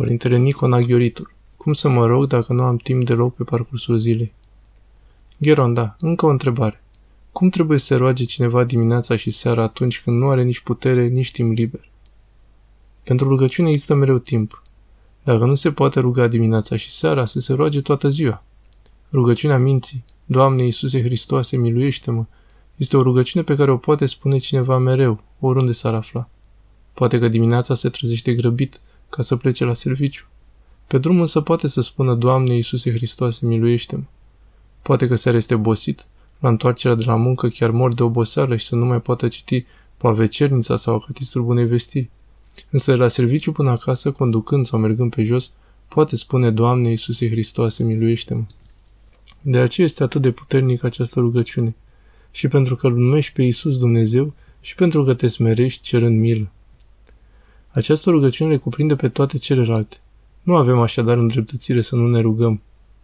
Părintele Nicon Aghioritul. Cum să mă rog dacă nu am timp deloc pe parcursul zilei? Gheronda, încă o întrebare. Cum trebuie să se roage cineva dimineața și seara atunci când nu are nici putere, nici timp liber? Pentru rugăciune există mereu timp. Dacă nu se poate ruga dimineața și seara, să se roage toată ziua. Rugăciunea minții, Doamne Iisuse Hristoase, miluiește-mă, este o rugăciune pe care o poate spune cineva mereu, oriunde s-ar afla. Poate că dimineața se trezește grăbit ca să plece la serviciu. Pe drum însă poate să spună, Doamne Iisuse Hristoase, miluiește-mă. Poate că seara este obosit, la întoarcerea de la muncă chiar mor de oboseală și să nu mai poată citi pavecernița sau acatistul bunei vestiri. Însă de la serviciu până acasă, conducând sau mergând pe jos, poate spune, Doamne Iisuse Hristoase, miluiește-mă. De aceea este atât de puternică această rugăciune. Și pentru că îl numești pe Iisus Dumnezeu și pentru că te smerești cerând milă. Această rugăciune le cuprinde pe toate celelalte. Nu avem așadar îndreptățire să nu ne rugăm.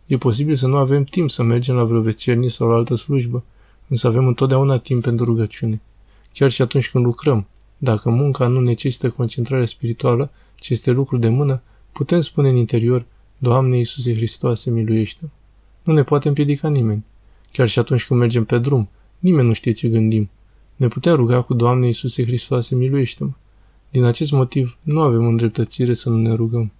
E posibil să nu avem timp să mergem la vreo vecernie sau la altă slujbă, însă avem întotdeauna timp pentru rugăciune. Chiar și atunci când lucrăm, dacă munca nu necesită concentrare spirituală, ci este lucru de mână, putem spune în interior, Doamne Iisuse Hristoase, miluiește-mă. Nu ne poate împiedica nimeni. Chiar și atunci când mergem pe drum, nimeni nu știe ce gândim. Ne putem ruga cu Doamne Iisuse Hristoase, miluiește-mă. Din acest motiv, nu avem îndreptățire să nu ne rugăm.